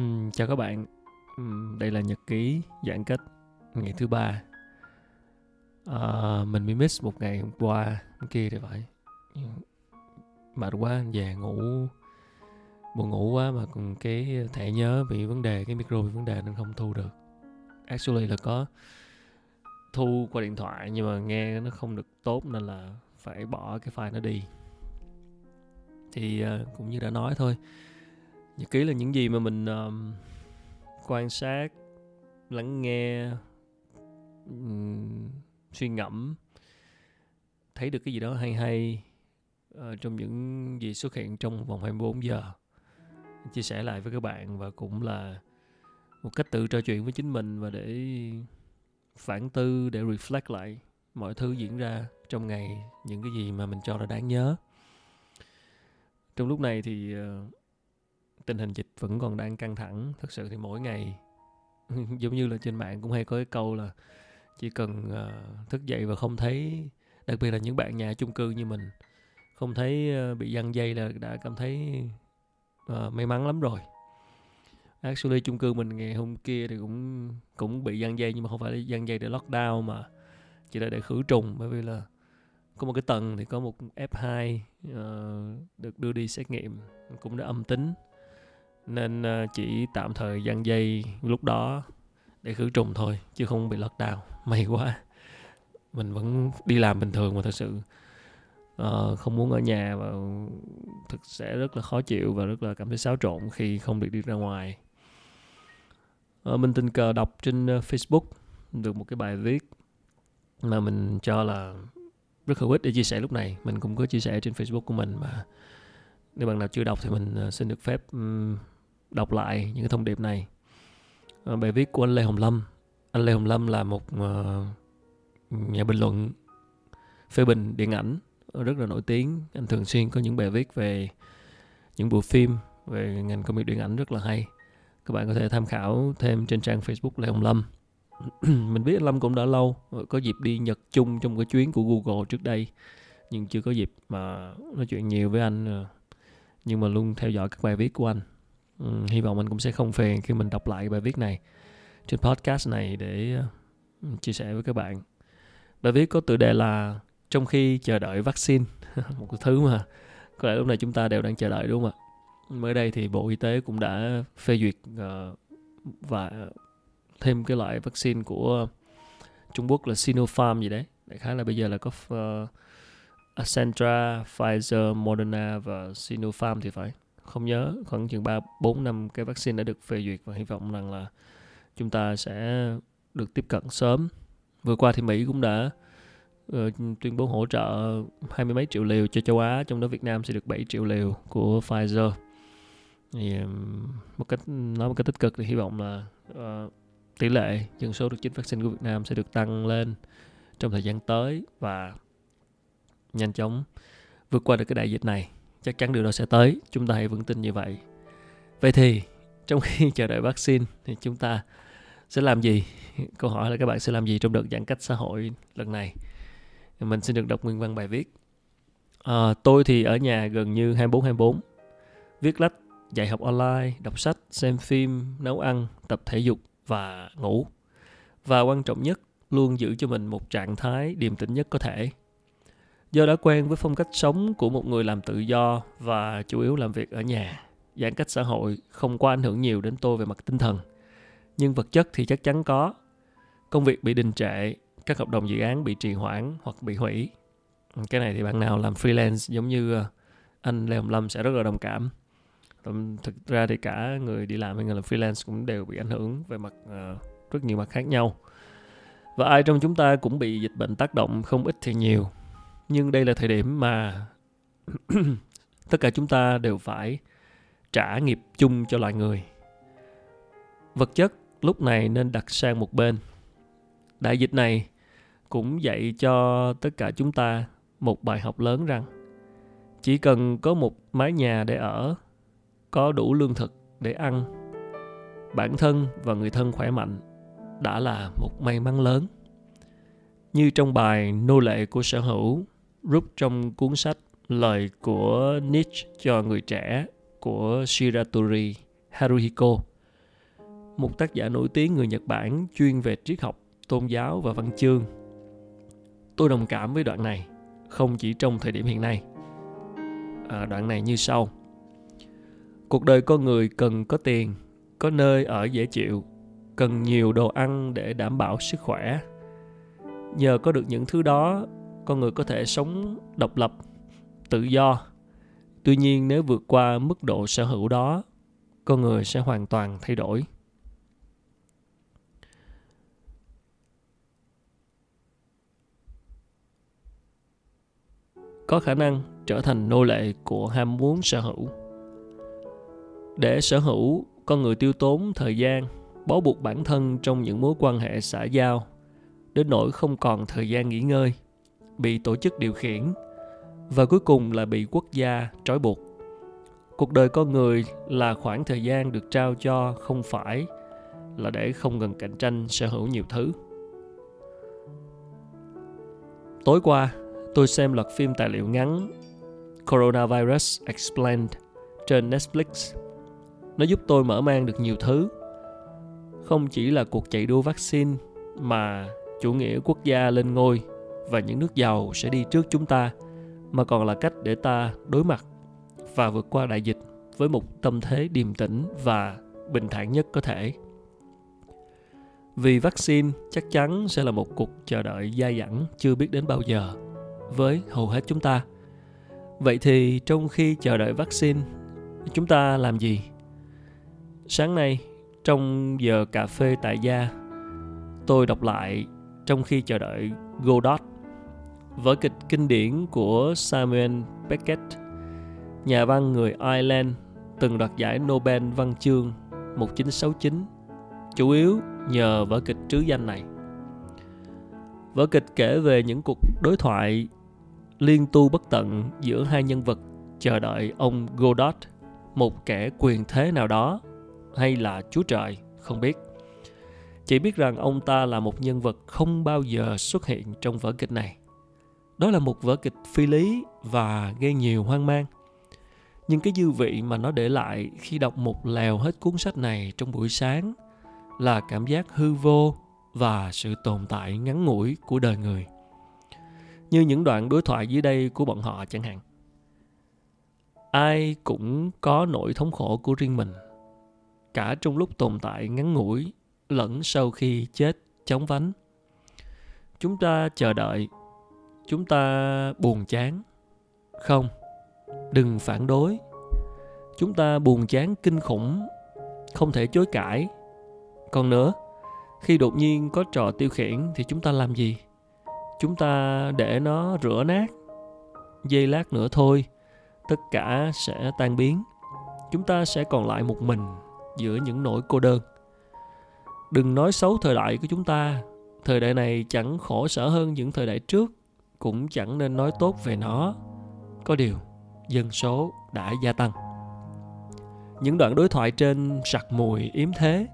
Uhm, chào các bạn. uhm, đây là nhật ký giãn cách ngày thứ ba. Ờ, mình bị miss một ngày hôm qua, hôm kia thì phải. Mệt quá, về ngủ buồn ngủ quá mà còn cái thẻ nhớ bị vấn đề, cái micro bị vấn đề nên không thu được. Actually là có thu qua điện thoại nhưng mà nghe nó không được tốt nên là phải bỏ cái file nó đi. Thì uh, cũng như đã nói thôi. Nhật ký là những gì mà mình um, quan sát, lắng nghe, um, suy ngẫm, thấy được cái gì đó hay hay uh, trong những gì xuất hiện trong vòng 24 giờ. Chia sẻ lại với các bạn và cũng là một cách tự trò chuyện với chính mình và để phản tư, để reflect lại mọi thứ diễn ra trong ngày, những cái gì mà mình cho là đáng nhớ. Trong lúc này thì uh, tình hình dịch vẫn còn đang căng thẳng thật sự thì mỗi ngày giống như là trên mạng cũng hay có cái câu là chỉ cần uh, thức dậy và không thấy đặc biệt là những bạn nhà chung cư như mình không thấy uh, bị giăng dây là đã cảm thấy uh, may mắn lắm rồi. Actually chung cư mình ngày hôm kia thì cũng cũng bị giăng dây nhưng mà không phải là giăng dây để lockdown mà chỉ là để khử trùng bởi vì là có một cái tầng thì có một F2 uh, được đưa đi xét nghiệm cũng đã âm tính nên ờ, chỉ tạm thời giăng dây lúc đó để khử trùng thôi chứ không bị lockdown may quá. Mình vẫn đi làm bình thường mà thật sự uh, không muốn ở nhà và thực sẽ rất là khó chịu và rất là cảm thấy xáo trộn khi không được đi ra ngoài. Uh, mình tình cờ đọc trên Facebook được một cái bài viết mà mình cho là rất hữu ích để chia sẻ lúc này. Mình cũng có chia sẻ trên Facebook của mình mà. Nếu bạn nào chưa đọc thì mình xin được phép um, đọc lại những cái thông điệp này. À, bài viết của anh Lê Hồng Lâm. Anh Lê Hồng Lâm là một uh, nhà bình luận phê bình điện ảnh ờ, rất là nổi tiếng. Anh thường xuyên có những bài viết về những bộ phim về ngành công nghiệp điện ảnh rất là hay. Các bạn có thể tham khảo thêm trên trang Facebook Lê Hồng Lâm. Mình biết anh Lâm cũng đã lâu có dịp đi Nhật chung trong cái chuyến của Google trước đây nhưng chưa có dịp mà nói chuyện nhiều với anh nhưng mà luôn theo dõi các bài viết của anh. Hy vọng anh cũng sẽ không phiền khi mình đọc lại bài viết này trên podcast này để uh, chia sẻ với các bạn. Bài viết có tựa đề là trong khi chờ đợi vaccine, một cái thứ mà có lẽ lúc này chúng ta đều đang chờ đợi đúng không ạ? Mới đây thì Bộ Y tế cũng đã phê duyệt uh, và thêm cái loại vaccine của Trung Quốc là Sinopharm gì đấy. Đại khái là bây giờ là có ờ, uh, Ascentra, Pfizer, Moderna và Sinopharm thì phải không nhớ khoảng chừng 3 4 năm cái vaccine đã được phê duyệt và hy vọng rằng là chúng ta sẽ được tiếp cận sớm. Vừa qua thì Mỹ cũng đã uh, tuyên bố hỗ trợ hai mươi mấy triệu liều cho châu Á, trong đó Việt Nam sẽ được 7 triệu liều của Pfizer. Thì um, một cách nói một cách tích cực thì hy vọng là uh, tỷ lệ dân số được chích vaccine của Việt Nam sẽ được tăng lên trong thời gian tới và nhanh chóng vượt qua được cái đại dịch này chắc chắn điều đó sẽ tới. Chúng ta hãy vững tin như vậy. Vậy thì trong khi chờ đợi vaccine thì chúng ta sẽ làm gì? Câu hỏi là các bạn sẽ làm gì trong đợt giãn cách xã hội lần này? Mình xin được đọc nguyên văn bài viết. À, tôi thì ở nhà gần như 24 24 viết lách dạy học online đọc sách xem phim nấu ăn tập thể dục và ngủ. Và quan trọng nhất luôn giữ cho mình một trạng thái điềm tĩnh nhất có thể. Do đã quen với phong cách sống của một người làm tự do và chủ yếu làm việc ở nhà, giãn cách xã hội không có ảnh hưởng nhiều đến tôi về mặt tinh thần. Nhưng vật chất thì chắc chắn có. Công việc bị đình trệ, các hợp đồng dự án bị trì hoãn hoặc bị hủy. Cái này thì bạn nào làm freelance giống như ờ, anh Lê Hồng Lâm sẽ rất là đồng cảm. Thực ra thì cả người đi làm hay người làm freelance cũng đều bị ảnh hưởng về mặt uh, rất nhiều mặt khác nhau. Và ai trong chúng ta cũng bị dịch bệnh tác động không ít thì nhiều nhưng đây là thời điểm mà tất cả chúng ta đều phải trả nghiệp chung cho loài người. Vật chất lúc này nên đặt sang một bên. Đại dịch này cũng dạy cho tất cả chúng ta một bài học lớn rằng chỉ cần có một mái nhà để ở, có đủ lương thực để ăn, bản thân và người thân khỏe mạnh đã là một may mắn lớn. Như trong bài nô lệ của sở hữu rút trong cuốn sách lời của Nietzsche cho người trẻ của Shiratori Haruhiko một tác giả nổi tiếng người Nhật Bản chuyên về triết học, tôn giáo và văn chương. Tôi đồng cảm với đoạn này, không chỉ trong thời điểm hiện nay. À, đoạn này như sau. Cuộc đời con người cần có tiền, có nơi ở dễ chịu, cần nhiều đồ ăn để đảm bảo sức khỏe. Nhờ có được những thứ đó, con người có thể sống độc lập, tự do. Tuy nhiên nếu vượt qua mức độ sở hữu đó, con người sẽ hoàn toàn thay đổi. có khả năng trở thành nô lệ của ham muốn sở hữu để sở hữu con người tiêu tốn thời gian bó buộc bản thân trong những mối quan hệ xã giao đến nỗi không còn thời gian nghỉ ngơi bị tổ chức điều khiển và cuối cùng là bị quốc gia trói buộc cuộc đời con người là khoảng thời gian được trao cho không phải là để không ngừng cạnh tranh sở hữu nhiều thứ tối qua, tôi xem loạt phim tài liệu ngắn Coronavirus Explained trên Netflix. Nó giúp tôi mở mang được nhiều thứ. Không chỉ là cuộc chạy đua vaccine mà chủ nghĩa quốc gia lên ngôi và những nước giàu sẽ đi trước chúng ta mà còn là cách để ta đối mặt và vượt qua đại dịch với một tâm thế điềm tĩnh và bình thản nhất có thể. Vì vaccine chắc chắn sẽ là một cuộc chờ đợi dai dẳng chưa biết đến bao giờ với hầu hết chúng ta. Vậy thì trong khi chờ đợi vaccine, chúng ta làm gì? Sáng nay, trong giờ cà phê tại gia, tôi đọc lại trong khi chờ đợi Godot, vở kịch kinh điển của Samuel Beckett, nhà văn người Ireland từng đoạt giải Nobel văn chương 1969, chủ yếu nhờ vở kịch trứ danh này. Vở kịch kể về những cuộc đối thoại liên tu bất tận giữa hai nhân vật chờ đợi ông Godot, một kẻ quyền thế nào đó, hay là Chúa Trời, không biết. Chỉ biết rằng ông ta là một nhân vật không bao giờ xuất hiện trong vở kịch này. Đó là một vở kịch phi lý và gây nhiều hoang mang. Nhưng cái dư vị mà nó để lại khi đọc một lèo hết cuốn sách này trong buổi sáng là cảm giác hư vô và sự tồn tại ngắn ngủi của đời người. Như những đoạn đối thoại dưới đây của bọn họ chẳng hạn. Ai cũng có nỗi thống khổ của riêng mình, cả trong lúc tồn tại ngắn ngủi lẫn sau khi chết chóng vánh. Chúng ta chờ đợi chúng ta buồn chán. Không, đừng phản đối. Chúng ta buồn chán, kinh khủng, không thể chối cãi. Còn nữa, khi đột nhiên có trò tiêu khiển thì chúng ta làm gì? Chúng ta để nó rửa nát giây lát nữa thôi, tất cả sẽ tan biến. Chúng ta sẽ còn lại một mình giữa những nỗi cô đơn. Đừng nói xấu thời đại của chúng ta, thời đại này chẳng khổ sở hơn những thời đại trước cũng chẳng nên nói tốt về nó có điều dân số đã gia tăng những đoạn đối thoại trên sặc mùi yếm thế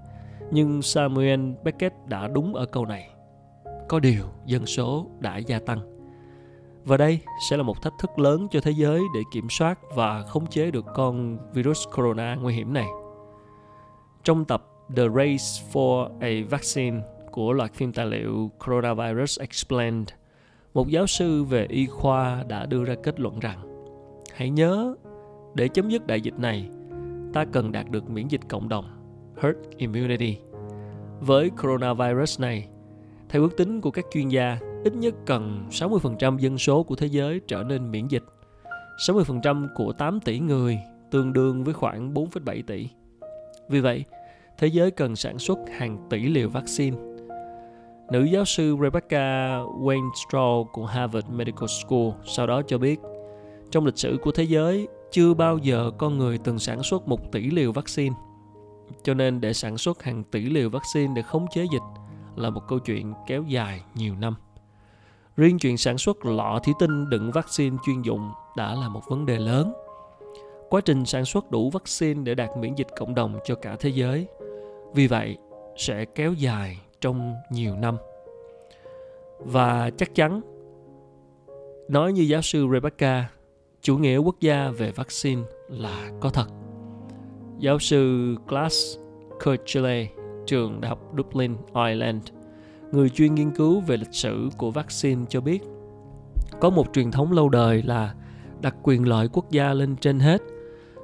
nhưng samuel beckett đã đúng ở câu này có điều dân số đã gia tăng. Và đây sẽ là một thách thức lớn cho thế giới để kiểm soát và khống chế được con virus corona nguy hiểm này. Trong tập The Race for a Vaccine của loạt phim tài liệu Coronavirus Explained, một giáo sư về y khoa đã đưa ra kết luận rằng hãy nhớ để chấm dứt đại dịch này ta cần đạt được miễn dịch cộng đồng herd immunity với coronavirus này theo ước tính của các chuyên gia, ít nhất cần 60% dân số của thế giới trở nên miễn dịch. 60% của 8 tỷ người tương đương với khoảng 4,7 tỷ. Vì vậy, thế giới cần sản xuất hàng tỷ liều vaccine. Nữ giáo sư Rebecca Weinstraw của Harvard Medical School sau đó cho biết, trong lịch sử của thế giới, chưa bao giờ con người từng sản xuất một tỷ liều vaccine. Cho nên để sản xuất hàng tỷ liều vaccine để khống chế dịch, là một câu chuyện kéo dài nhiều năm. Riêng chuyện sản xuất lọ thủy tinh đựng vaccine chuyên dụng đã là một vấn đề lớn. Quá trình sản xuất đủ vaccine để đạt miễn dịch cộng đồng cho cả thế giới, vì vậy sẽ kéo dài trong nhiều năm. Và chắc chắn, nói như giáo sư Rebecca, chủ nghĩa quốc gia về vaccine là có thật. Giáo sư glass kirchley trường Đại học Dublin, Ireland, người chuyên nghiên cứu về lịch sử của vaccine cho biết có một truyền thống lâu đời là đặt quyền lợi quốc gia lên trên hết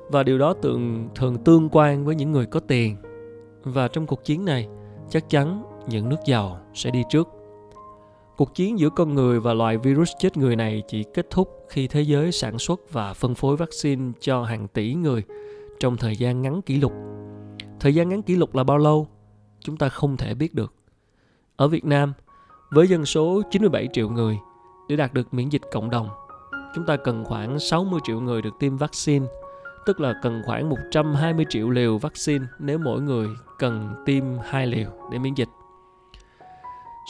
và điều đó thường thường tương quan với những người có tiền và trong cuộc chiến này chắc chắn những nước giàu sẽ đi trước. Cuộc chiến giữa con người và loài virus chết người này chỉ kết thúc khi thế giới sản xuất và phân phối vaccine cho hàng tỷ người trong thời gian ngắn kỷ lục. Thời gian ngắn kỷ lục là bao lâu? Chúng ta không thể biết được. Ở Việt Nam, với dân số 97 triệu người, để đạt được miễn dịch cộng đồng, chúng ta cần khoảng 60 triệu người được tiêm vaccine, tức là cần khoảng 120 triệu liều vaccine nếu mỗi người cần tiêm hai liều để miễn dịch.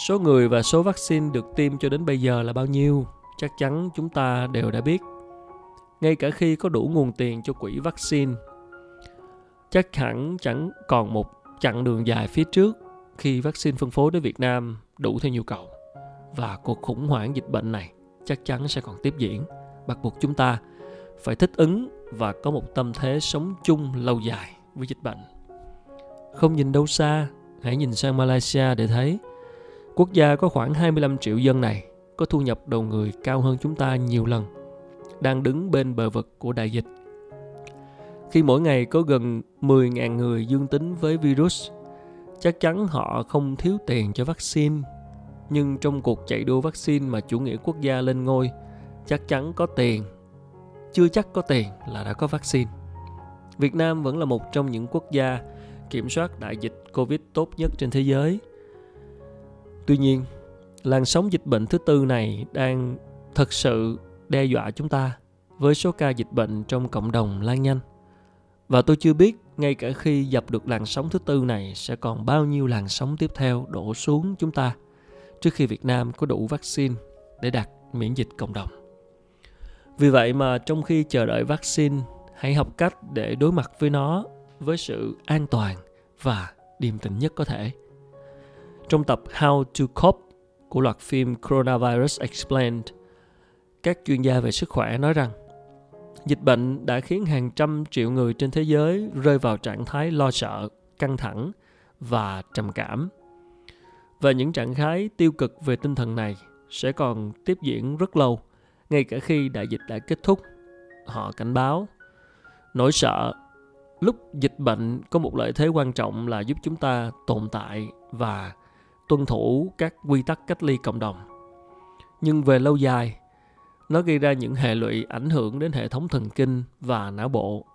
Số người và số vaccine được tiêm cho đến bây giờ là bao nhiêu? Chắc chắn chúng ta đều đã biết. Ngay cả khi có đủ nguồn tiền cho quỹ vaccine, chắc hẳn chẳng còn một chặng đường dài phía trước khi vaccine phân phối đến Việt Nam đủ theo nhu cầu. Và cuộc khủng hoảng dịch bệnh này chắc chắn sẽ còn tiếp diễn, bắt buộc chúng ta phải thích ứng và có một tâm thế sống chung lâu dài với dịch bệnh. Không nhìn đâu xa, hãy nhìn sang Malaysia để thấy quốc gia có khoảng 25 triệu dân này có thu nhập đầu người cao hơn chúng ta nhiều lần, đang đứng bên bờ vực của đại dịch. Khi mỗi ngày có gần 10.000 người dương tính với virus, chắc chắn họ không thiếu tiền cho vaccine. Nhưng trong cuộc chạy đua vaccine mà chủ nghĩa quốc gia lên ngôi, chắc chắn có tiền chưa chắc có tiền là đã có vaccine. Việt Nam vẫn là một trong những quốc gia kiểm soát đại dịch Covid tốt nhất trên thế giới. Tuy nhiên, làn sóng dịch bệnh thứ tư này đang thật sự đe dọa chúng ta với số ca dịch bệnh trong cộng đồng lan nhanh. Và tôi chưa biết ngay cả khi dập được làn sóng thứ tư này sẽ còn bao nhiêu làn sóng tiếp theo đổ xuống chúng ta trước khi Việt Nam có đủ vaccine để đạt miễn dịch cộng đồng. Vì vậy mà trong khi chờ đợi vaccine, hãy học cách để đối mặt với nó với sự an toàn và điềm tĩnh nhất có thể. Trong tập How to Cope của loạt phim Coronavirus Explained, các chuyên gia về sức khỏe nói rằng dịch bệnh đã khiến hàng trăm triệu người trên thế giới rơi vào trạng thái lo sợ, căng thẳng và trầm cảm. Và những trạng thái tiêu cực về tinh thần này sẽ còn tiếp diễn rất lâu ngay cả khi đại dịch đã kết thúc họ cảnh báo nỗi sợ lúc dịch bệnh có một lợi thế quan trọng là giúp chúng ta tồn tại và tuân thủ các quy tắc cách ly cộng đồng nhưng về lâu dài, nó gây ra những hệ lụy ảnh hưởng đến hệ thống thần kinh và não bộ,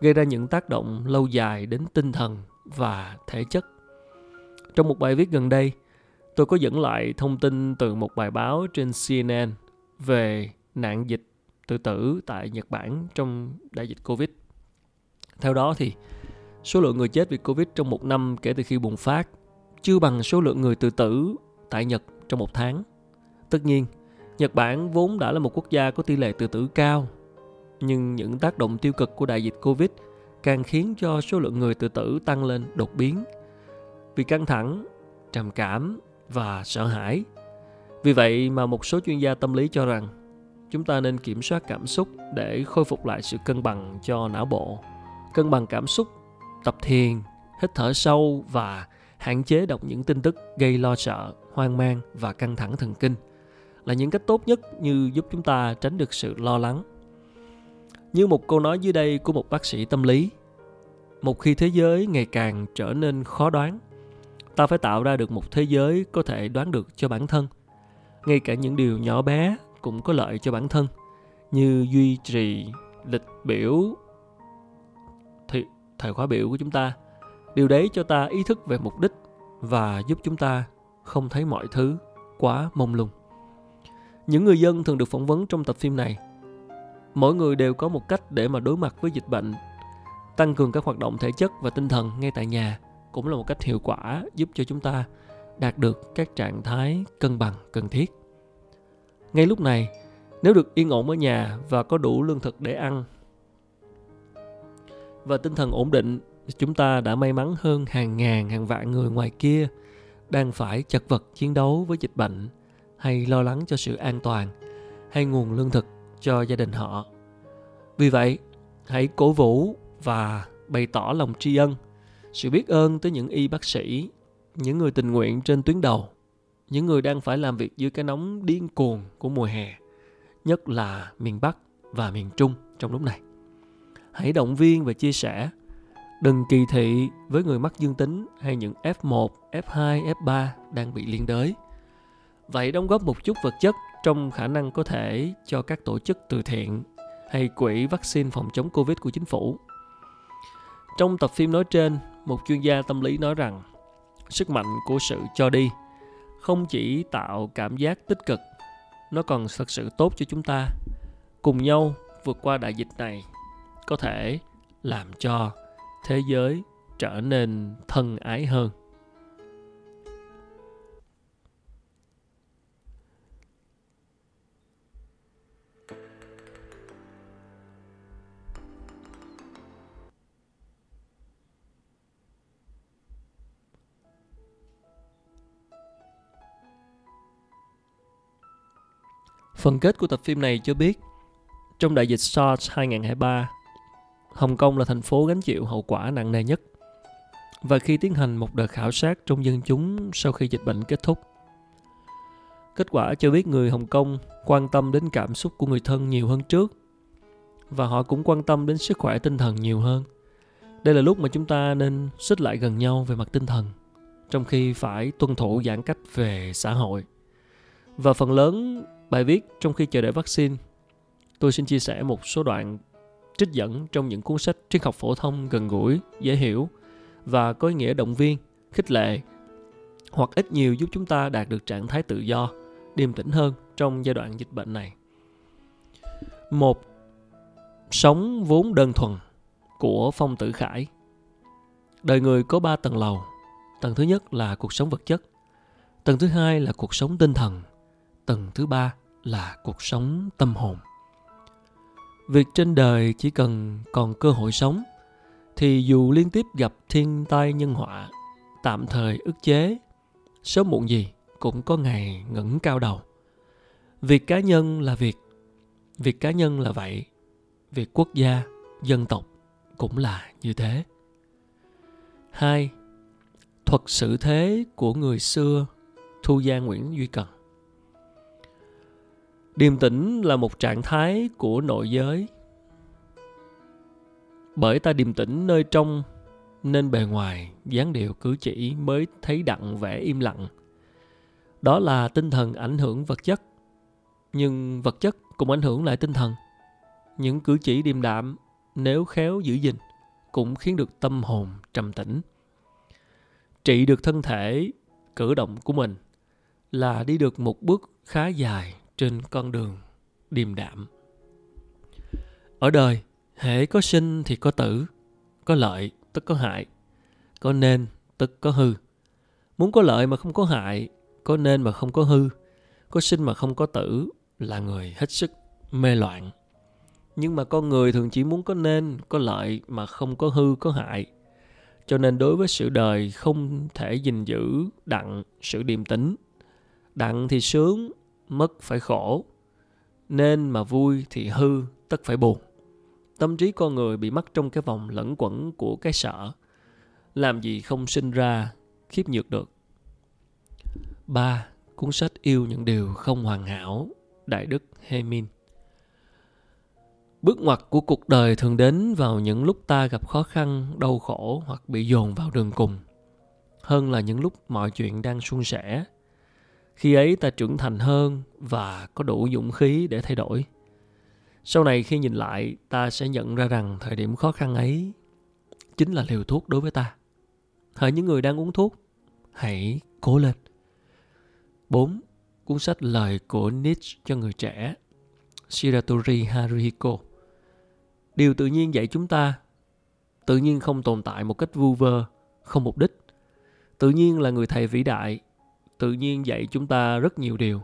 gây ra những tác động lâu dài đến tinh thần và thể chất trong một bài viết gần đây, tôi có dẫn lại thông tin từ một bài báo trên cnn về nạn dịch tự tử tại Nhật Bản trong đại dịch Covid. Theo đó thì, số lượng người chết vì Covid trong một năm kể từ khi bùng phát chưa bằng số lượng người tự tử tại Nhật trong một tháng. Tất nhiên, Nhật Bản vốn đã là một quốc gia có tỷ lệ tự tử cao, nhưng những tác động tiêu cực của đại dịch Covid càng khiến cho số lượng người tự tử tăng lên đột biến vì căng thẳng, trầm cảm và sợ hãi vì vậy mà một số chuyên gia tâm lý cho rằng chúng ta nên kiểm soát cảm xúc để khôi phục lại sự cân bằng cho não bộ. Cân bằng cảm xúc, tập thiền, hít thở sâu và hạn chế đọc những tin tức gây lo sợ, hoang mang và căng thẳng thần kinh là những cách tốt nhất như giúp chúng ta tránh được sự lo lắng. Như một câu nói dưới đây của một bác sĩ tâm lý, một khi thế giới ngày càng trở nên khó đoán, ta phải tạo ra được một thế giới có thể đoán được cho bản thân ngay cả những điều nhỏ bé cũng có lợi cho bản thân như duy trì lịch biểu thì thời khóa biểu của chúng ta điều đấy cho ta ý thức về mục đích và giúp chúng ta không thấy mọi thứ quá mông lung. Những người dân thường được phỏng vấn trong tập phim này. Mỗi người đều có một cách để mà đối mặt với dịch bệnh. Tăng cường các hoạt động thể chất và tinh thần ngay tại nhà cũng là một cách hiệu quả giúp cho chúng ta đạt được các trạng thái cân bằng cần thiết. Ngay lúc này, nếu được yên ổn ở nhà và có đủ lương thực để ăn và tinh thần ổn định, chúng ta đã may mắn hơn hàng ngàn hàng vạn người ngoài kia đang phải chật vật chiến đấu với dịch bệnh hay lo lắng cho sự an toàn hay nguồn lương thực cho gia đình họ. Vì vậy, hãy cổ vũ và bày tỏ lòng tri ân sự biết ơn tới những y bác sĩ những người tình nguyện trên tuyến đầu những người đang phải làm việc dưới cái nóng điên cuồng của mùa hè nhất là miền bắc và miền trung trong lúc này hãy động viên và chia sẻ đừng kỳ thị với người mắc dương tính hay những F1, F2, F3 đang bị liên đới. Vậy đóng góp một chút vật chất trong khả năng có thể cho các tổ chức từ thiện hay quỹ vaccine phòng chống Covid của chính phủ. Trong tập phim nói trên, một chuyên gia tâm lý nói rằng sức mạnh của sự cho đi không chỉ tạo cảm giác tích cực, nó còn thật sự tốt cho chúng ta. Cùng nhau vượt qua đại dịch này có thể làm cho thế giới trở nên thân ái hơn. Phần kết của tập phim này cho biết, trong đại dịch SARS 2023, Hồng Kông là thành phố gánh chịu hậu quả nặng nề nhất. Và khi tiến hành một đợt khảo sát trong dân chúng sau khi dịch bệnh kết thúc, kết quả cho biết người Hồng Kông quan tâm đến cảm xúc của người thân nhiều hơn trước và họ cũng quan tâm đến sức khỏe tinh thần nhiều hơn. Đây là lúc mà chúng ta nên xích lại gần nhau về mặt tinh thần, trong khi phải tuân thủ giãn cách về xã hội. Và phần lớn bài viết trong khi chờ đợi vaccine, tôi xin chia sẻ một số đoạn trích dẫn trong những cuốn sách triết học phổ thông gần gũi, dễ hiểu và có ý nghĩa động viên, khích lệ hoặc ít nhiều giúp chúng ta đạt được trạng thái tự do, điềm tĩnh hơn trong giai đoạn dịch bệnh này. Một, sống vốn đơn thuần của Phong Tử Khải. Đời người có ba tầng lầu. Tầng thứ nhất là cuộc sống vật chất. Tầng thứ hai là cuộc sống tinh thần. Tầng thứ ba là cuộc sống tâm hồn việc trên đời chỉ cần còn cơ hội sống, thì dù liên tiếp gặp thiên tai nhân họa, tạm thời ức chế, sớm muộn gì cũng có ngày ngẩng cao đầu. Việc cá nhân là việc việc cá nhân là vậy, việc quốc gia, dân tộc cũng là như thế. Hai, thuật sự thế của người xưa, thu gia nguyễn duy cần điềm tĩnh là một trạng thái của nội giới. Bởi ta điềm tĩnh nơi trong, nên bề ngoài dáng điệu cử chỉ mới thấy đặng vẻ im lặng. Đó là tinh thần ảnh hưởng vật chất. Nhưng vật chất cũng ảnh hưởng lại tinh thần. Những cử chỉ điềm đạm, nếu khéo giữ gìn, cũng khiến được tâm hồn trầm tĩnh. Trị được thân thể, cử động của mình là đi được một bước khá dài trên con đường điềm đạm. Ở đời, hễ có sinh thì có tử, có lợi tức có hại, có nên tức có hư. Muốn có lợi mà không có hại, có nên mà không có hư, có sinh mà không có tử là người hết sức mê loạn. Nhưng mà con người thường chỉ muốn có nên, có lợi mà không có hư, có hại. Cho nên đối với sự đời không thể gìn giữ đặng sự điềm tĩnh. Đặng thì sướng mất phải khổ. Nên mà vui thì hư, tất phải buồn. Tâm trí con người bị mắc trong cái vòng lẫn quẩn của cái sợ. Làm gì không sinh ra, khiếp nhược được. Ba, cuốn sách yêu những điều không hoàn hảo, đại đức hemin bước ngoặt của cuộc đời thường đến vào những lúc ta gặp khó khăn, đau khổ hoặc bị dồn vào đường cùng. Hơn là những lúc mọi chuyện đang suôn sẻ khi ấy ta trưởng thành hơn và có đủ dũng khí để thay đổi sau này khi nhìn lại ta sẽ nhận ra rằng thời điểm khó khăn ấy chính là liều thuốc đối với ta hỡi những người đang uống thuốc hãy cố lên 4. Cuốn sách Lời của Nietzsche cho người trẻ Shiratori Haruhiko Điều tự nhiên dạy chúng ta Tự nhiên không tồn tại một cách vu vơ, không mục đích. Tự nhiên là người thầy vĩ đại tự nhiên dạy chúng ta rất nhiều điều.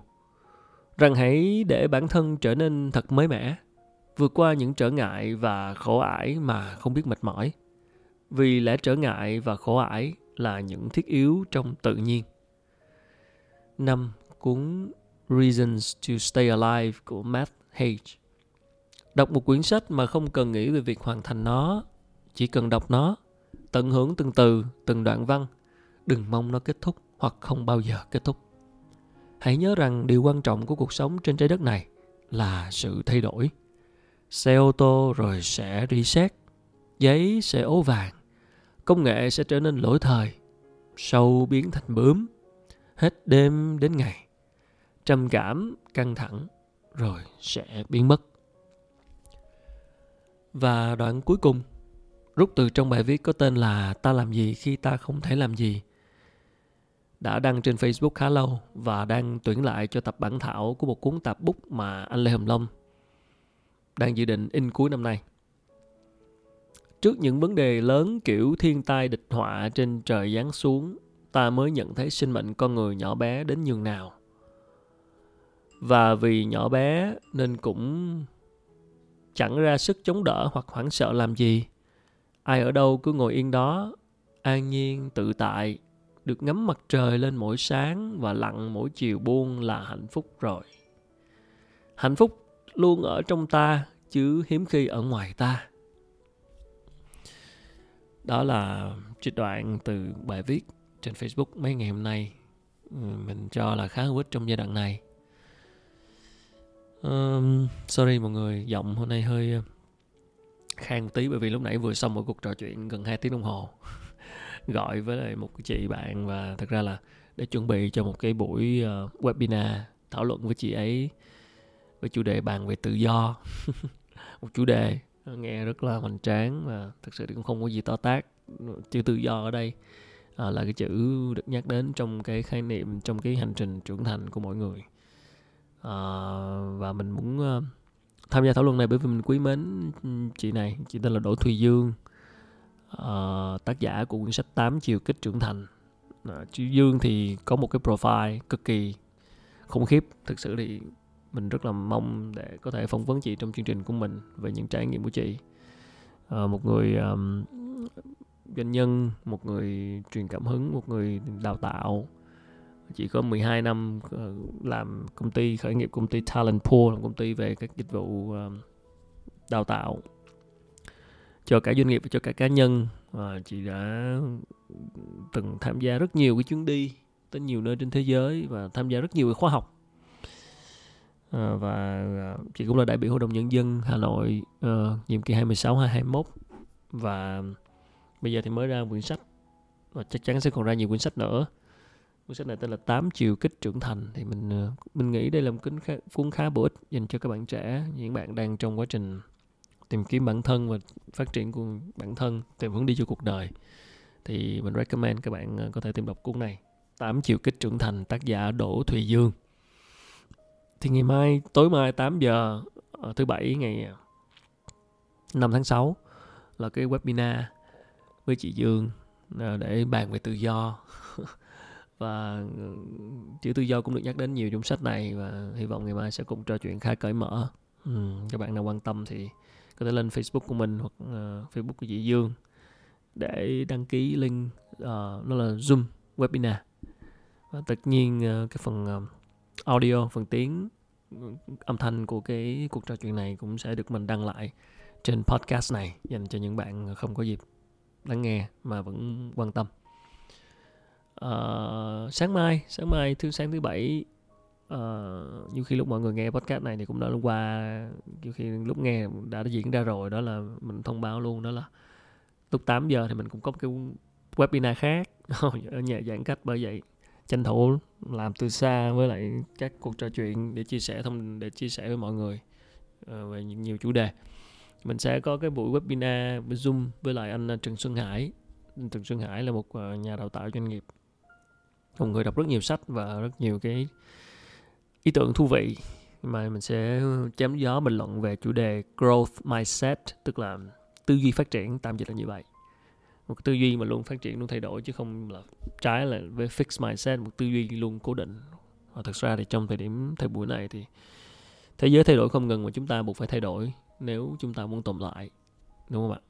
Rằng hãy để bản thân trở nên thật mới mẻ vượt qua những trở ngại và khổ ải mà không biết mệt mỏi. Vì lẽ trở ngại và khổ ải là những thiết yếu trong tự nhiên. Năm cuốn Reasons to Stay Alive của Matt Hage. Đọc một quyển sách mà không cần nghĩ về việc hoàn thành nó, chỉ cần đọc nó, tận hưởng từng từ từng đoạn văn. Đừng mong nó kết thúc hoặc không bao giờ kết thúc. Hãy nhớ rằng điều quan trọng của cuộc sống trên trái đất này là sự thay đổi. Xe ô tô rồi sẽ reset, giấy sẽ ố vàng, công nghệ sẽ trở nên lỗi thời, sâu biến thành bướm, hết đêm đến ngày. Trầm cảm, căng thẳng, rồi sẽ biến mất. Và đoạn cuối cùng, rút từ trong bài viết có tên là ta làm gì khi ta không thể làm gì? Đã đăng trên Facebook khá lâu và đang tuyển lại cho tập bản thảo của một cuốn tạp bút mà anh Lê Hồng Long đang dự định in cuối năm nay. Trước những vấn đề lớn kiểu thiên tai địch họa trên trời giáng xuống, ta mới nhận thấy sinh mệnh con người nhỏ bé đến nhường nào. Và vì nhỏ bé nên cũng chẳng ra sức chống đỡ hoặc hoảng sợ làm gì. Ai ở đâu cứ ngồi yên đó, an nhiên, tự tại, được ngắm mặt trời lên mỗi sáng và lặn mỗi chiều buông là hạnh phúc rồi. Hạnh phúc luôn ở trong ta chứ hiếm khi ở ngoài ta. Đó là trích đoạn từ bài viết trên Facebook mấy ngày hôm nay. Ừ, mình cho là khá hữu ích trong giai đoạn này. Um, sorry mọi người, giọng hôm nay hơi ờ, khang tí bởi vì lúc nãy vừa xong một cuộc trò chuyện gần 2 tiếng đồng hồ gọi với lại một chị bạn và thật ra là để chuẩn bị cho một cái buổi uh, webinar thảo luận với chị ấy với chủ đề bàn về tự do. Một chủ đề nghe rất là hoành tráng và thực sự thì cũng không có gì to tác chữ tự do ở đây à, là cái chữ được nhắc đến trong cái khái niệm trong cái hành trình trưởng thành của mọi người. À, và mình muốn uh, tham gia thảo luận này bởi vì mình quý mến ừ, chị này chị tên là Đỗ Thùy Dương uh, tác giả của quyển sách 8 chiều kích trưởng thành. Ờ, uh, chị Dương thì có một cái profile cực kỳ khủng khiếp. Thực sự thì mình rất là mong để có thể phỏng vấn chị trong chương trình của mình về những trải nghiệm của chị. Uh, một người um, doanh nhân một người truyền cảm hứng một người đào tạo. Chị có 12 năm làm công ty khởi nghiệp công ty Talent Pool công ty về các dịch vụ đào tạo cho cả doanh nghiệp và cho cả cá nhân. À, chị đã từng tham gia rất nhiều cái chuyến đi tới nhiều nơi trên thế giới và tham gia rất nhiều cái khóa học. À, và ờ, chị cũng là đại biểu hội đồng nhân dân Hà Nội uh, nhiệm kỳ 2016 2021 và bây giờ thì mới ra quyển sách và chắc chắn sẽ còn ra nhiều quyển sách nữa. Cuốn sách này tên là 8 chiều kích trưởng thành. Thì mình mình nghĩ đây là một cuốn khá, cuốn khá bổ ích dành cho các bạn trẻ những bạn đang trong quá trình tìm kiếm bản thân và phát triển của bản thân tìm hướng đi cho cuộc đời. Thì mình recommend các bạn ờ, có thể tìm đọc cuốn này 8 chiều kích trưởng thành tác giả Đỗ Thùy Dương. Thì ngày mai tối mai 8 giờ ờ, thứ bảy ngày ờ, 5 tháng 6 là cái webinar với chị Dương để bàn về tự do. Và ừ, chữ tự do cũng được nhắc đến nhiều trong sách này và hy vọng ngày mai sẽ cùng trò chuyện khá cởi mở. Ừ, các bạn nào quan tâm thì có thể lên Facebook của mình hoặc uh, Facebook của chị Dương để đăng ký link uh, nó là Zoom webinar. Và tất nhiên uh, cái phần uh, audio phần tiếng ừ, âm thanh của cái cuộc trò chuyện này cũng sẽ được mình đăng lại trên podcast này dành cho những bạn không có dịp lắng nghe mà vẫn quan tâm. Uh, sáng mai sáng mai thứ sáng thứ bảy uh, như khi lúc mọi người nghe podcast này thì cũng đã qua nhiều khi lúc nghe đã, diễn ra rồi đó là mình thông báo luôn đó là lúc 8 giờ thì mình cũng có một cái webinar khác ở nhà giãn cách bởi vậy tranh thủ làm từ xa với lại các cuộc trò chuyện để chia sẻ thông để chia sẻ với mọi người uh, về nhiều chủ đề. Mình sẽ có cái buổi webinar zoom với lại anh ờ, Trần Xuân Hải. Trần Xuân Hải là một nhà đào tạo doanh nghiệp một người đọc rất nhiều sách và rất nhiều cái ý tưởng thú vị. Mà mình sẽ chém gió bình luận về chủ đề growth mindset, tức là tư duy phát triển, tạm dịch là như vậy. Một tư duy mà luôn phát triển, luôn thay đổi, chứ không là trái là với fixed mindset, một tư duy luôn cố định. Và thực ra thì trong thời điểm, thời buổi này thì thế giới thay đổi không ngừng mà chúng ta buộc phải thay đổi nếu chúng ta muốn tồn tại, đúng không ạ?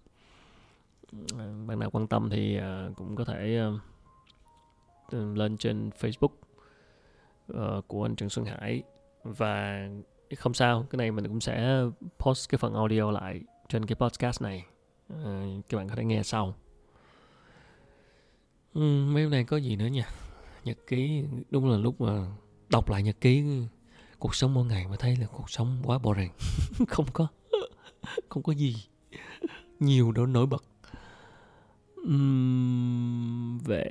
Bạn nào quan tâm thì à, cũng có thể à, lên trên Facebook uh, của anh Trần Xuân Hải. Và không sao cái này mình cũng sẽ post cái phần audio lại trên cái podcast này. Uh, các bạn có thể nghe sau. Uhm, mấy hôm nay có gì nữa nha nhật ký đúng là lúc mà đọc lại nhật ký cuộc sống mỗi ngày mà thấy là cuộc sống quá boring. Không có không có gì nhiều đó nổi bật um, về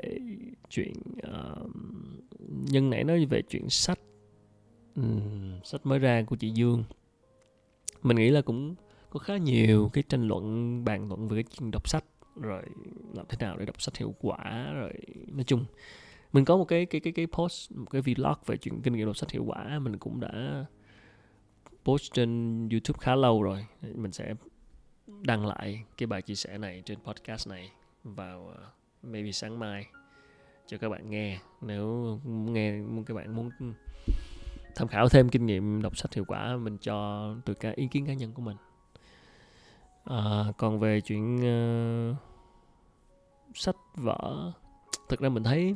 chuyện uh, nhân nãy nói về chuyện sách. Um, sách mới ra của chị Dương. Mình nghĩ là cũng có khá nhiều cái tranh luận bàn luận về cái chuyện đọc sách rồi làm thế nào để đọc sách hiệu quả rồi nói chung. Mình có một cái cái cái cái post một cái vlog về chuyện kinh nghiệm đọc sách hiệu quả mình cũng đã post trên YouTube khá lâu rồi. Mình sẽ đăng lại cái bài chia sẻ này trên podcast này vào uh, maybe sáng mai cho các bạn nghe. Nếu nghe các bạn muốn tham khảo thêm kinh nghiệm đọc sách hiệu quả mình cho từ cả ý kiến cá nhân của mình. À, còn về chuyện uh, sách vở thực ra mình thấy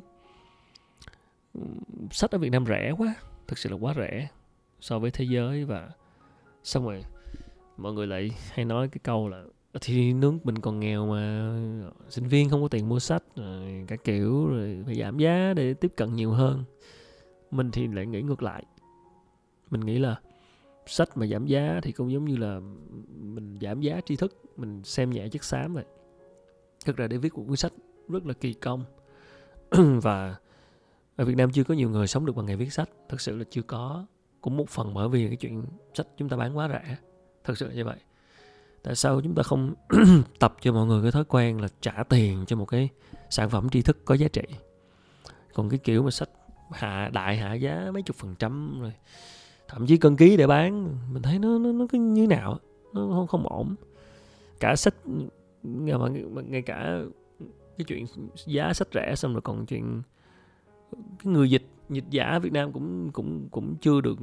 sách ở Việt Nam rẻ quá thực sự là quá rẻ so với thế giới và xong rồi mọi người lại hay nói cái câu là thì nước mình còn nghèo mà, sinh viên không có tiền mua sách, rồi cả kiểu, rồi phải giảm giá để tiếp cận nhiều hơn. Mình thì lại nghĩ ngược lại. Mình nghĩ là sách mà giảm giá thì cũng giống như là mình giảm giá tri thức, mình xem nhẹ chất xám vậy. Thật ra để viết một cuốn sách rất là kỳ công. Và ở Việt Nam chưa có nhiều người sống được bằng nghề viết sách, thật sự là chưa có. Cũng một phần bởi vì cái chuyện sách chúng ta bán quá rẻ, thật sự như vậy tại sao chúng ta không tập cho mọi người cái thói quen là trả tiền cho một cái sản phẩm tri thức có giá trị? Còn cái kiểu mà sách hạ, đại hạ giá mấy chục phần trăm rồi thậm chí cân ký để bán, mình thấy nó nó nó cứ như nào nó không không ổn. Cả sách mà ngay cả cái chuyện giá sách rẻ xong rồi còn chuyện cái người dịch dịch giả Việt Nam cũng cũng cũng chưa được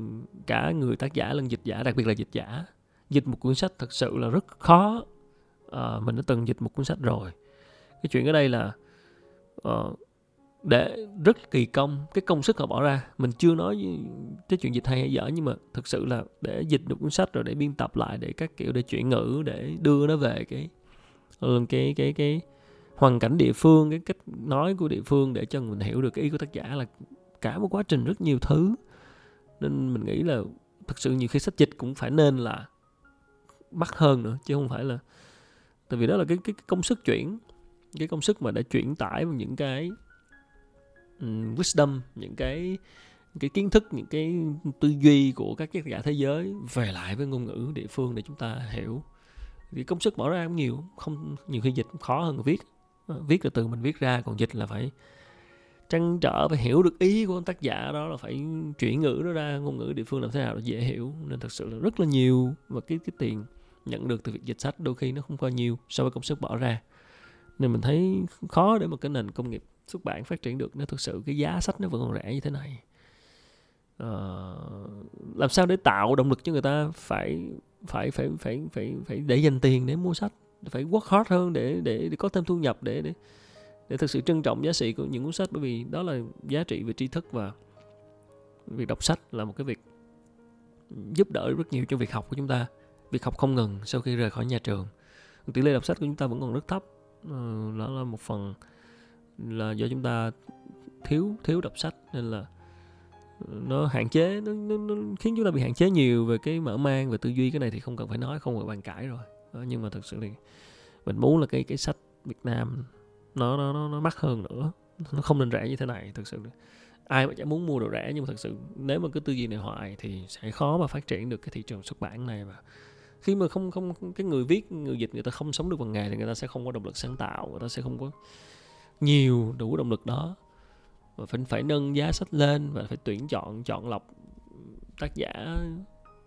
cả người tác giả lẫn dịch giả, đặc biệt là dịch giả dịch một cuốn sách thật sự là rất khó. À, mình đã từng dịch một cuốn sách rồi. Cái chuyện ở đây là uh, để rất kỳ công cái công sức họ bỏ ra. Mình chưa nói cái chuyện dịch hay hay dở nhưng mà thực sự là để dịch được cuốn sách rồi để biên tập lại để các kiểu để chuyển ngữ để đưa nó về cái cái cái cái, cái hoàn cảnh địa phương cái cách nói của địa phương để cho mình hiểu được cái ý của tác giả là cả một quá trình rất nhiều thứ. Nên mình nghĩ là thực sự nhiều khi sách dịch cũng phải nên là mắc hơn nữa chứ không phải là tại vì đó là cái cái, cái công sức chuyển cái công sức mà đã chuyển tải những cái um, wisdom những cái cái kiến thức những cái tư duy của các tác giả thế giới về lại với ngôn ngữ địa phương để chúng ta hiểu. Thì công sức bỏ ra cũng nhiều không nhiều khi dịch khó hơn viết. Ờ, viết là từ mình viết ra còn dịch là phải trăn trở phải hiểu được ý của tác giả đó là phải chuyển ngữ nó ra ngôn ngữ địa phương làm thế nào để dễ hiểu. Nên thật sự là rất là nhiều và cái cái tiền nhận được từ việc dịch sách đôi khi nó không có nhiều so với công sức bỏ ra. Nên mình thấy khó để một cái nền công nghiệp xuất bản phát triển được nếu thực sự cái giá sách nó vẫn còn rẻ như thế này. À, làm sao để tạo động lực cho người ta phải phải phải phải phải phải để dành tiền để mua sách phải work hard hơn để để, để có thêm thu nhập để để để thực sự trân trọng giá trị của những cuốn sách. Bởi vì đó là giá trị về tri thức và việc đọc sách là một cái việc giúp đỡ rất nhiều cho việc học của chúng ta việc học không ngừng sau khi rời khỏi nhà trường. Tỷ lệ đọc sách của chúng ta vẫn còn rất thấp. Ờ, đó là một phần là do chúng ta thiếu thiếu đọc sách nên là nó hạn chế nó, nó, nó khiến chúng ta bị hạn chế nhiều về cái mở mang về tư duy. Cái này thì không cần phải nói không cần bàn cãi rồi. Đó, nhưng mà thực sự thì mình muốn là cái cái sách Việt Nam nó nó nó, nó mắc hơn nữa. Nó không nên rẻ như thế này thực sự ai mà chẳng muốn mua đồ rẻ. Nhưng mà thực sự nếu mà cứ tư duy này hoài thì sẽ khó mà phát triển được cái thị trường xuất bản này. Và khi mà không không cái người viết người dịch người ta không sống được bằng nghề thì người ta sẽ không có động lực sáng tạo người ta sẽ không có nhiều đủ động lực đó. Và phải phải nâng giá sách lên và phải tuyển chọn chọn lọc tác giả.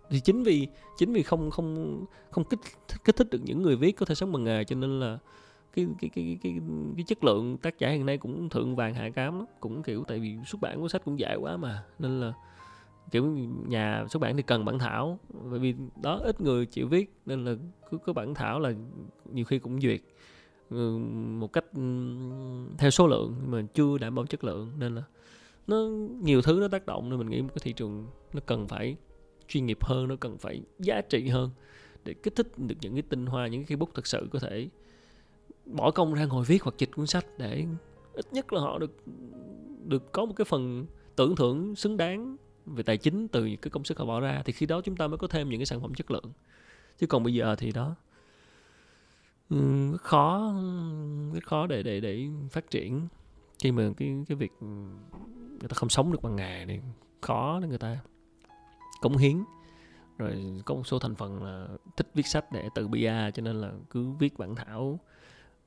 Thì chính vì chính vì không không không kích kích thích được những người viết có thể sống bằng nghề cho nên là cái cái cái cái cái, chất lượng tác giả hiện nay cũng thượng vàng hạ cám lắm. Cũng kiểu tại vì xuất bản của sách cũng dễ quá mà. Nên là kiểu nhà xuất bản thì cần bản thảo, bởi vì đó ít người chịu viết, nên là cứ có bản thảo là nhiều khi cũng duyệt. Ừ, một cách ừ, theo số lượng mà chưa đảm bảo chất lượng, nên là nó nhiều thứ nó tác động, nên mình nghĩ một cái thị trường nó cần phải chuyên nghiệp hơn, nó cần phải giá trị hơn để kích thích được những cái tinh hoa, những cái bút thật sự có thể bỏ công ra ngồi viết hoặc dịch cuốn sách để ít nhất là họ được được có một cái phần tưởng thưởng xứng đáng về tài chính từ cái công sức họ bỏ ra, thì khi đó chúng ta mới có thêm những cái sản phẩm chất lượng. Chứ còn bây giờ thì đó rất khó rất khó để để để phát triển. Khi mà cái cái việc người ta không sống được bằng nghề thì khó để người ta cống hiến. Rồi có một số thành phần là thích viết sách để tự bia cho nên là cứ viết bản thảo,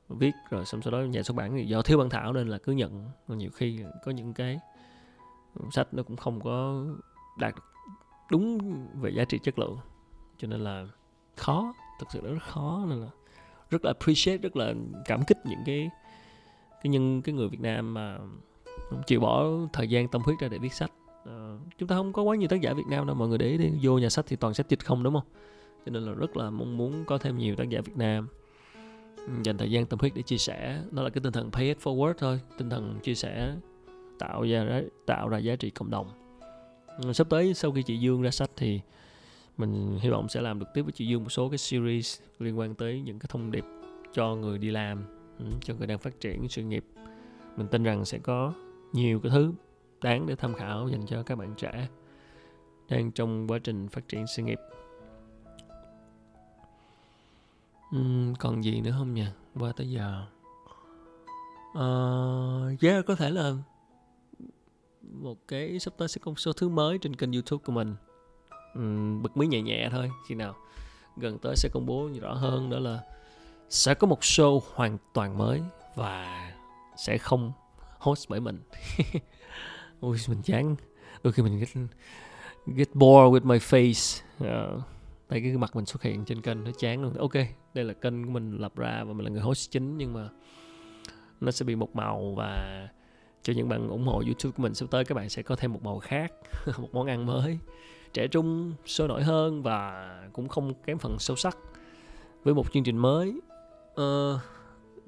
viết rồi xong sau đó nhà xuất bản thì do thiếu bản thảo nên là cứ nhận. Nhiều khi có những cái sách nó cũng không có đạt đúng về giá trị chất lượng. Cho nên là khó thực sự rất khó nên là rất là appreciate rất là cảm kích những cái cái nhân cái người Việt Nam mà chịu bỏ thời gian tâm huyết ra để viết sách. À, chúng ta không có quá nhiều tác giả Việt Nam đâu mọi người để ý đi. Vô nhà sách thì toàn sách dịch không đúng không? Cho nên là rất là mong muốn có thêm nhiều tác giả Việt Nam ừ, dành thời gian tâm huyết để chia sẻ. Đó là cái tinh thần pay it forward thôi tinh thần chia sẻ tạo ra tạo ra giá trị cộng đồng. Ừ, sắp tới sau khi chị Dương ra sách thì mình hy vọng sẽ làm được tiếp với chị Dương một số cái series liên quan tới những cái thông điệp cho người đi làm ừ, cho người đang phát triển sự nghiệp. Mình tin rằng sẽ có nhiều cái thứ đáng để tham khảo dành cho các bạn trẻ đang trong quá trình phát triển sự nghiệp. Uhm, còn gì nữa không nhỉ? Qua tới giờ. Uh, yeah có thể là một cái sắp tới sẽ có một số thứ mới trên kênh youtube của mình. Uhm, bật mí nhẹ nhẹ thôi khi nào gần tới sẽ công bố rõ hơn đó là sẽ có một show hoàn toàn mới và sẽ không host bởi mình. Ôi mình chán. Đôi khi mình get get bored with my face. Uh, tại cái mặt mình xuất hiện trên kênh nó chán luôn. Ok đây là kênh của mình lập ra và mình là người host chính nhưng mà nó sẽ bị một màu và cho những bạn ủng hộ youtube của mình sắp tới các bạn sẽ có thêm một màu khác một món ăn mới. Trẻ trung sôi nổi hơn và cũng không kém phần sâu sắc với một chương trình mới. Ờ,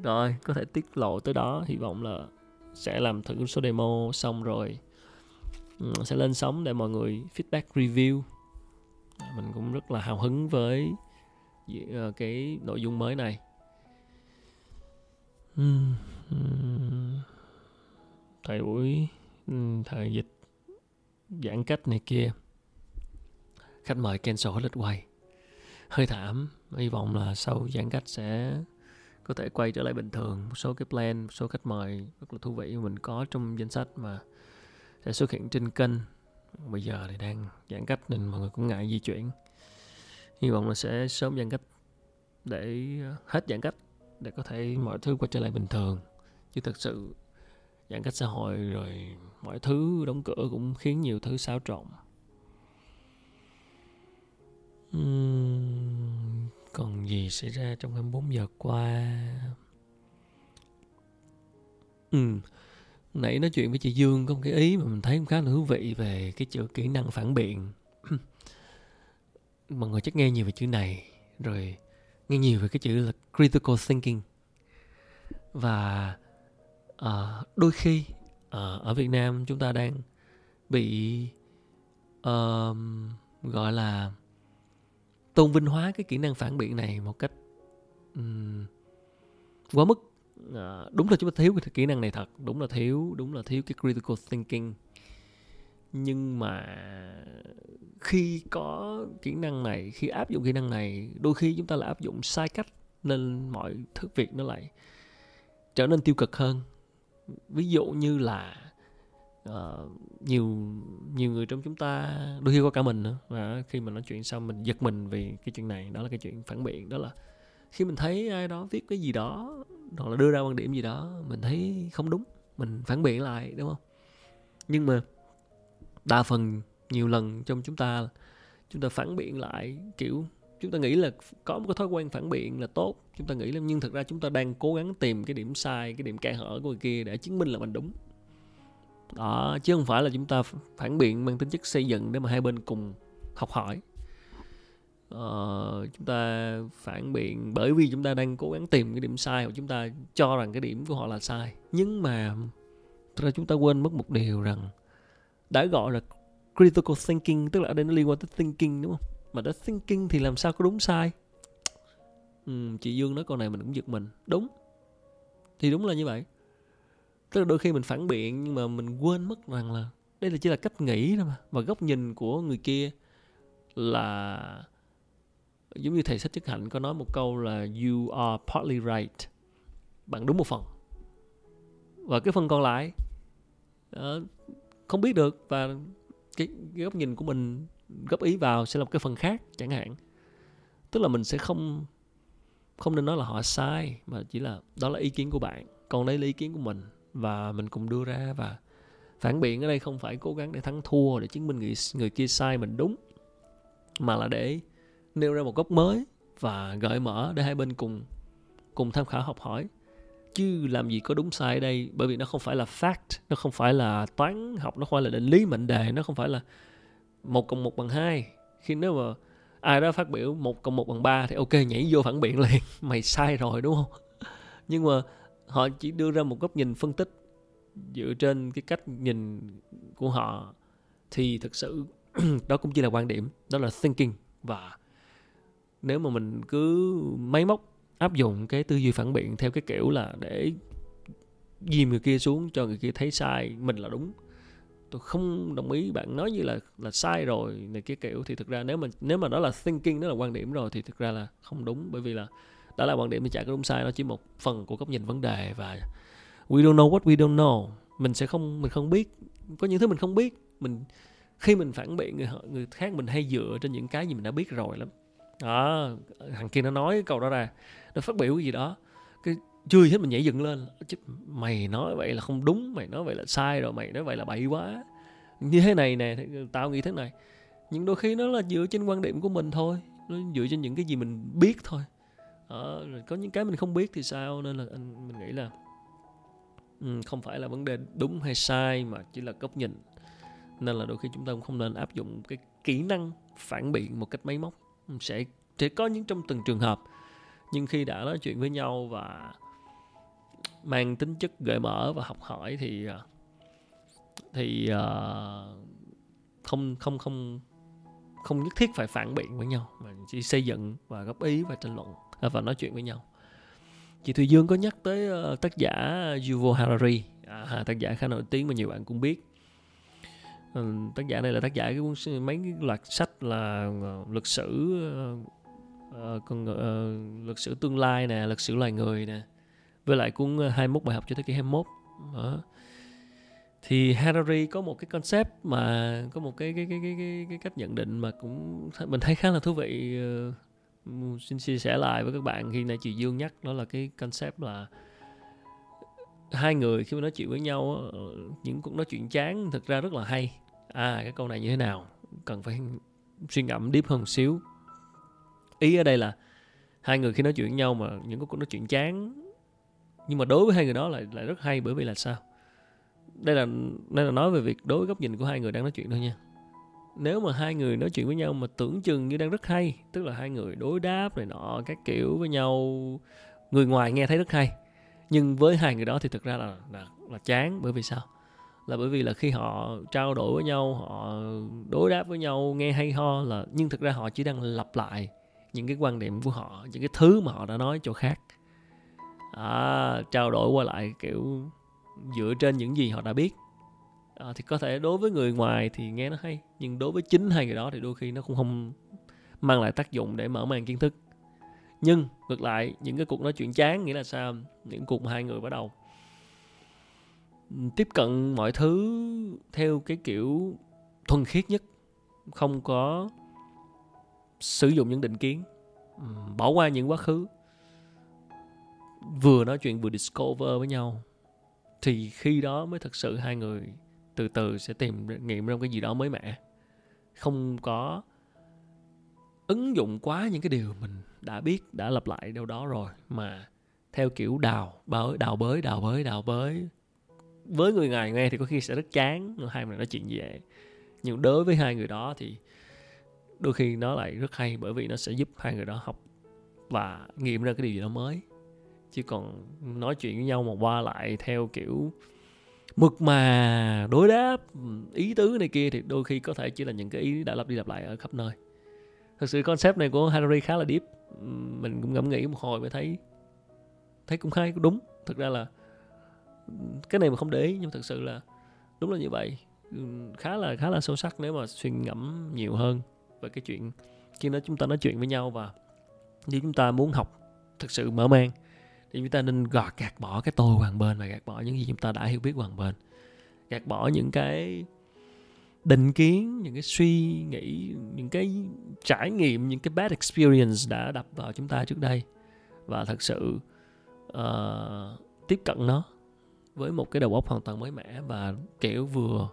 rồi có thể tiết lộ tới đó. Hy vọng là sẽ làm thử số demo xong rồi ừ, sẽ lên sóng để mọi người feedback review. Dạ, mình cũng rất là hào hứng với ờ, cái nội dung mới này thời buổi ừ, thời dịch giãn cách này kia. Khách mời cancel hết lịch quay. Hơi thảm, hy vọng là sau giãn cách sẽ có thể quay trở lại bình thường. Một số cái plan, một số khách mời rất là thú vị mình có trong danh sách mà sẽ xuất hiện trên kênh. Bây giờ thì đang giãn cách nên mọi người cũng ngại di chuyển. Hy vọng là sẽ sớm giãn cách để ờ, hết giãn cách để có thể mọi thứ quay trở lại bình thường. Chứ thật sự giãn cách xã hội rồi mọi thứ đóng cửa cũng khiến nhiều thứ xáo trộn. Uhm, còn gì xảy ra trong 24 giờ qua? Ừ nãy nói chuyện với chị Dương có một cái ý mà mình thấy cũng khá là thú vị về cái chữ kỹ năng phản biện. Mọi người chắc nghe nhiều về chữ này rồi nghe nhiều về cái chữ là critical thinking. Và à, đôi khi à, ở Việt Nam chúng ta đang bị uh, gọi là tôn vinh hóa cái kỹ năng phản biện này một cách um, quá mức. À, đúng là chúng ta thiếu cái kỹ năng này thật đúng là thiếu đúng là thiếu cái critical thinking. Nhưng mà khi có kỹ năng này khi áp dụng kỹ năng này đôi khi chúng ta lại áp dụng sai cách nên mọi thứ việc nó lại trở nên tiêu cực hơn ví dụ như là uh, nhiều nhiều người trong chúng ta đôi khi có cả mình nữa. Và khi mà nói chuyện xong mình giật mình vì cái chuyện này đó là cái chuyện phản biện đó là khi mình thấy ai đó viết cái gì đó hoặc là đưa ra quan điểm gì đó mình thấy không đúng mình phản biện lại đúng không? Nhưng mà đa phần nhiều lần trong chúng ta chúng ta phản biện lại kiểu chúng ta nghĩ là có một cái thói quen phản biện là tốt. Chúng ta nghĩ là nhưng thực ra chúng ta đang cố gắng tìm cái điểm sai cái điểm kẽ hở của người kia để chứng minh là mình đúng. Đó chứ không phải là chúng ta phản biện mang tính chất xây dựng để mà hai bên cùng học hỏi. Uh, chúng ta phản biện bởi vì chúng ta đang cố gắng tìm cái điểm sai hoặc chúng ta cho rằng cái điểm của họ là sai. Nhưng mà thực ra chúng ta quên mất một điều rằng đã gọi là critical thinking tức là ở đây nó liên quan tới thinking đúng không? Mà đã thinking thì làm sao có đúng sai? Ừ, chị Dương nói câu này mình cũng giật mình. Đúng. Thì đúng là như vậy. Tức là đôi khi mình phản biện nhưng mà mình quên mất rằng là đây là chỉ là cách nghĩ thôi mà. Và góc nhìn của người kia là giống như thầy sách chức hạnh có nói một câu là you are partly right. Bạn đúng một phần. Và cái phần còn lại uh, không biết được. Và cái, cái góc nhìn của mình góp ý vào sẽ là một cái phần khác chẳng hạn. Tức là mình sẽ không không nên nói là họ sai, mà chỉ là đó là ý kiến của bạn, còn đây là ý kiến của mình, và mình cùng đưa ra và phản biện ở đây không phải cố gắng để thắng thua, để chứng minh người người kia sai mình đúng, mà là để nêu ra một góc mới và gợi mở để hai bên cùng cùng tham khảo học hỏi. Chứ làm gì có đúng sai ở đây, bởi vì nó không phải là fact, nó không phải là toán học, nó không phải là định lý mệnh đề, nó không phải là một cộng một bằng hai. Khi nếu mà ai đó phát biểu một cộng một bằng ba thì ok, nhảy vô phản biện liền. Mày sai rồi, đúng không? Nhưng mà họ chỉ đưa ra một góc nhìn phân tích dựa trên cái cách nhìn của họ thì thực sự đó cũng chỉ là quan điểm, đó là thinking. Và nếu mà mình cứ máy móc áp dụng cái tư duy phản biện theo cái kiểu là để dìm người kia xuống cho người kia thấy sai mình là đúng tôi không đồng ý bạn nói như là là sai rồi này kia kiểu. Thì thực ra nếu mà nếu mà đó là thinking, đó là quan điểm rồi thì thực ra là không đúng. Bởi vì là đó là quan điểm thì chả có đúng sai, nó chỉ một phần của góc nhìn vấn đề và we don't know what we don't know. Mình sẽ không, mình không biết. Có những thứ mình không biết. Mình, khi mình phản biện người người khác mình hay dựa trên những cái gì mình đã biết rồi lắm. Đó, thằng kia nó nói cái câu đó ra. Nó phát biểu cái gì đó. Cái chưa hết mình nhảy dựng lên. Chứ mày nói vậy là không đúng mày nói vậy là sai rồi mày nói vậy là bậy quá. Như thế này nè tao nghĩ thế này. Nhưng đôi khi nó là dựa trên quan điểm của mình thôi. Nó dựa trên những cái gì mình biết thôi. À, có những cái mình không biết thì sao? Nên là anh mình nghĩ là ừ, không phải là vấn đề đúng hay sai mà chỉ là góc nhìn. Nên là đôi khi chúng ta cũng không nên áp dụng cái kỹ năng phản biện một cách máy móc. Sẽ sẽ có những trong từng trường hợp. Nhưng khi đã nói chuyện với nhau và mang tính chất gợi mở và học hỏi thì à, thì uh, không không không không nhất thiết phải phản biện với nhau mà chỉ xây dựng và góp ý và tranh luận à, và nói chuyện với nhau. Chị Thùy Dương có nhắc tới uh, tác giả Yuval Harari. À, tác giả khá nổi tiếng mà nhiều bạn cũng biết. Ừ, tác giả này là tác giả cái cuốn mấy cái loạt sách là ờ, uh, lịch sử uh, con uh, lịch sử tương lai nè lịch sử loài người nè với lại cuốn ờ, 21 bài học cho thế kỷ 21 đó. thì Harari có một cái concept mà có một cái cái cái cái cái, cái cách nhận định mà cũng mình thấy khá là thú vị uh, xin chia sẻ lại với các bạn khi nãy chị Dương nhắc đó là cái concept là hai người khi mà nói chuyện với nhau ờ, những cuộc nói chuyện chán thực ra rất là hay. À cái câu này như thế nào? Cần phải suy ngẫm deep hơn một xíu. Ý ở đây là hai người khi nói chuyện với nhau mà những cuộc nói chuyện chán nhưng mà đối với hai người đó lại lại rất hay bởi vì là sao? Đây là đây là nói về việc đối với góc nhìn của hai người đang nói chuyện thôi nha. Nếu mà hai người nói chuyện với nhau mà tưởng chừng như đang rất hay, tức là hai người đối đáp này nọ, các kiểu với nhau, người ngoài nghe thấy rất hay. Nhưng với hai người đó thì thực ra là là là chán bởi vì sao? Là bởi vì là khi họ trao đổi với nhau, họ đối đáp với nhau, nghe hay ho là, nhưng thực ra họ chỉ đang lặp lại những cái quan điểm của họ, những cái thứ mà họ đã nói cho khác à, trao đổi qua lại kiểu dựa trên những gì họ đã biết. À, thì có thể đối với người ngoài thì nghe nó hay nhưng đối với chính hai người đó thì đôi khi nó cũng không mang lại tác dụng để mở mang kiến thức. Nhưng ngược lại những cái cuộc nói chuyện chán nghĩa là sao? Những cuộc mà hai người bắt đầu tiếp cận mọi thứ theo cái kiểu thuần khiết nhất không có sử dụng những định kiến bỏ qua những quá khứ vừa nói chuyện vừa discover với nhau, thì khi đó mới thật sự hai người từ từ sẽ tìm nghiệm ra cái gì đó mới mẻ. Không có ứng dụng quá những cái điều mình đã biết, đã lặp lại đâu đó rồi, mà theo kiểu đào bới đào bới đào bới đào bới. Với người ngoài nghe thì có khi sẽ rất chán hai người nói chuyện gì vậy nhưng đối với hai người đó thì đôi khi nó lại rất hay, bởi vì nó sẽ giúp hai người đó học và nghiệm ra cái điều gì đó mới chứ còn nói chuyện với nhau mà qua lại theo kiểu mực mà, đối đáp, ý tứ này kia thì đôi khi có thể chỉ là những cái ý đã lặp đi lặp lại ở khắp nơi. Thật sự concept này của Harari khá là deep. Mình cũng ngẫm nghĩ một hồi mới thấy thấy cũng hay cũng đúng. Thực ra là cái này mà không để ý, nhưng thực sự là đúng là như vậy. Khá là khá là sâu sắc nếu mà suy ngẫm nhiều hơn về cái chuyện khi nó chúng ta nói chuyện với nhau và nếu chúng ta muốn học thực sự mở mang thì chúng ta nên gọt gạt bỏ cái tôi hoàng bên và gạt bỏ những gì chúng ta đã hiểu biết hoàng bên. Gạt bỏ những cái định kiến những cái suy nghĩ những cái trải nghiệm những cái bad experience đã đập vào chúng ta trước đây. Và thật sự uh, tiếp cận nó với một cái đầu óc hoàn toàn mới mẻ và kiểu vừa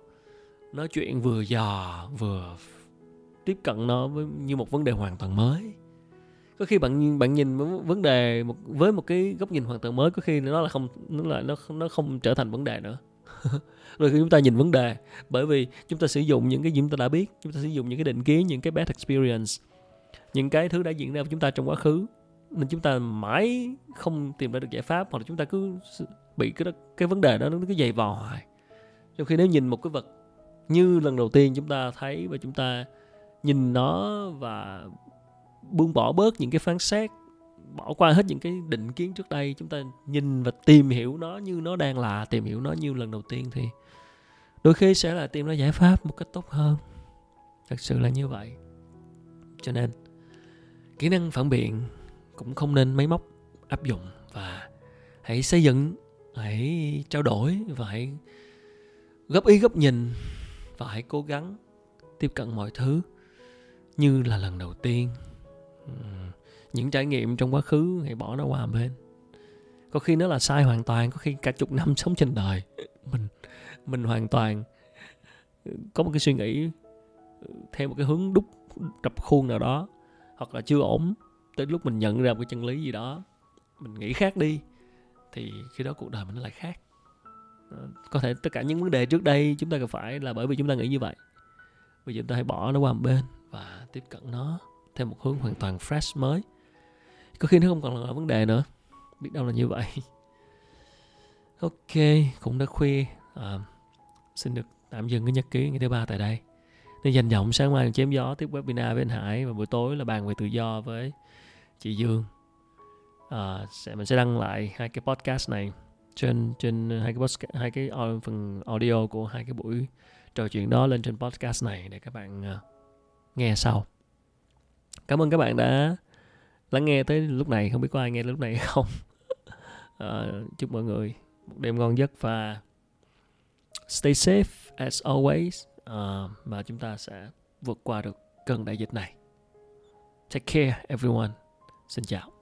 nói chuyện vừa dò vừa tiếp cận nó với như một vấn đề hoàn toàn mới có khi bạn bạn nhìn vấn đề một, với một cái góc nhìn hoàn toàn mới, có khi nó là không, nó là, nó nó không trở thành vấn đề nữa. Rồi khi chúng ta nhìn vấn đề, bởi vì chúng ta sử dụng những cái gì chúng ta đã biết, chúng ta sử dụng những cái định kiến, những cái bad experience, những cái thứ đã diễn ra với chúng ta trong quá khứ, nên chúng ta mãi không tìm ra được giải pháp, hoặc là chúng ta cứ bị cái cái vấn đề đó nó cứ dày vò hoài. Trong khi nếu nhìn một cái vật như lần đầu tiên chúng ta thấy và chúng ta nhìn nó và buông bỏ bớt những cái phán xét, bỏ qua hết những cái định kiến trước đây. Chúng ta nhìn và tìm hiểu nó như nó đang là, tìm hiểu nó như lần đầu tiên thì đôi khi sẽ là tìm ra giải pháp một cách tốt hơn. Thật sự là như vậy. Cho nên, kỹ năng phản biện cũng không nên máy móc áp dụng và hãy xây dựng, hãy trao đổi và hãy góp ý góp nhìn và hãy cố gắng tiếp cận mọi thứ như là lần đầu tiên. Ờ, những trải nghiệm trong quá khứ hãy bỏ nó qua một bên. Có khi nó là sai hoàn toàn, có khi cả chục năm sống trên đời. Mình mình hoàn toàn ừ, có một cái suy nghĩ ừ, theo một cái hướng đúc, đập khuôn nào đó, hoặc là chưa ổn, tới lúc mình nhận ra một cái chân lý gì đó, mình nghĩ khác đi, thì khi đó cuộc đời mình nó lại khác. Ờ, có thể tất cả những vấn đề trước đây chúng ta gặp phải là bởi vì chúng ta nghĩ như vậy. Bây giờ chúng ta hãy bỏ nó qua một bên và tiếp cận nó theo một hướng hoàn toàn fresh mới. Có khi nó không còn là vấn đề nữa. Biết đâu là như vậy. Ok cũng đã khuya. À, xin được tạm dừng cái nhật ký ngày thứ ba tại đây. Nên dành giọng sáng mai chém gió tiếp webinar với anh Hải và buổi tối là bàn về tự do với chị Dương. À, sẽ mình sẽ đăng lại hai cái podcast này trên trên hai cái podcast, hai cái phần audio của hai cái buổi trò chuyện đó lên trên podcast này để các bạn uh, nghe sau cảm ơn các bạn đã lắng nghe tới lúc này. Không biết có ai nghe lúc này không? À, chúc mọi người một đêm ngon giấc và stay safe as always. Ờ, uh, và chúng ta sẽ vượt qua được cơn đại dịch này. Take care everyone. Xin chào.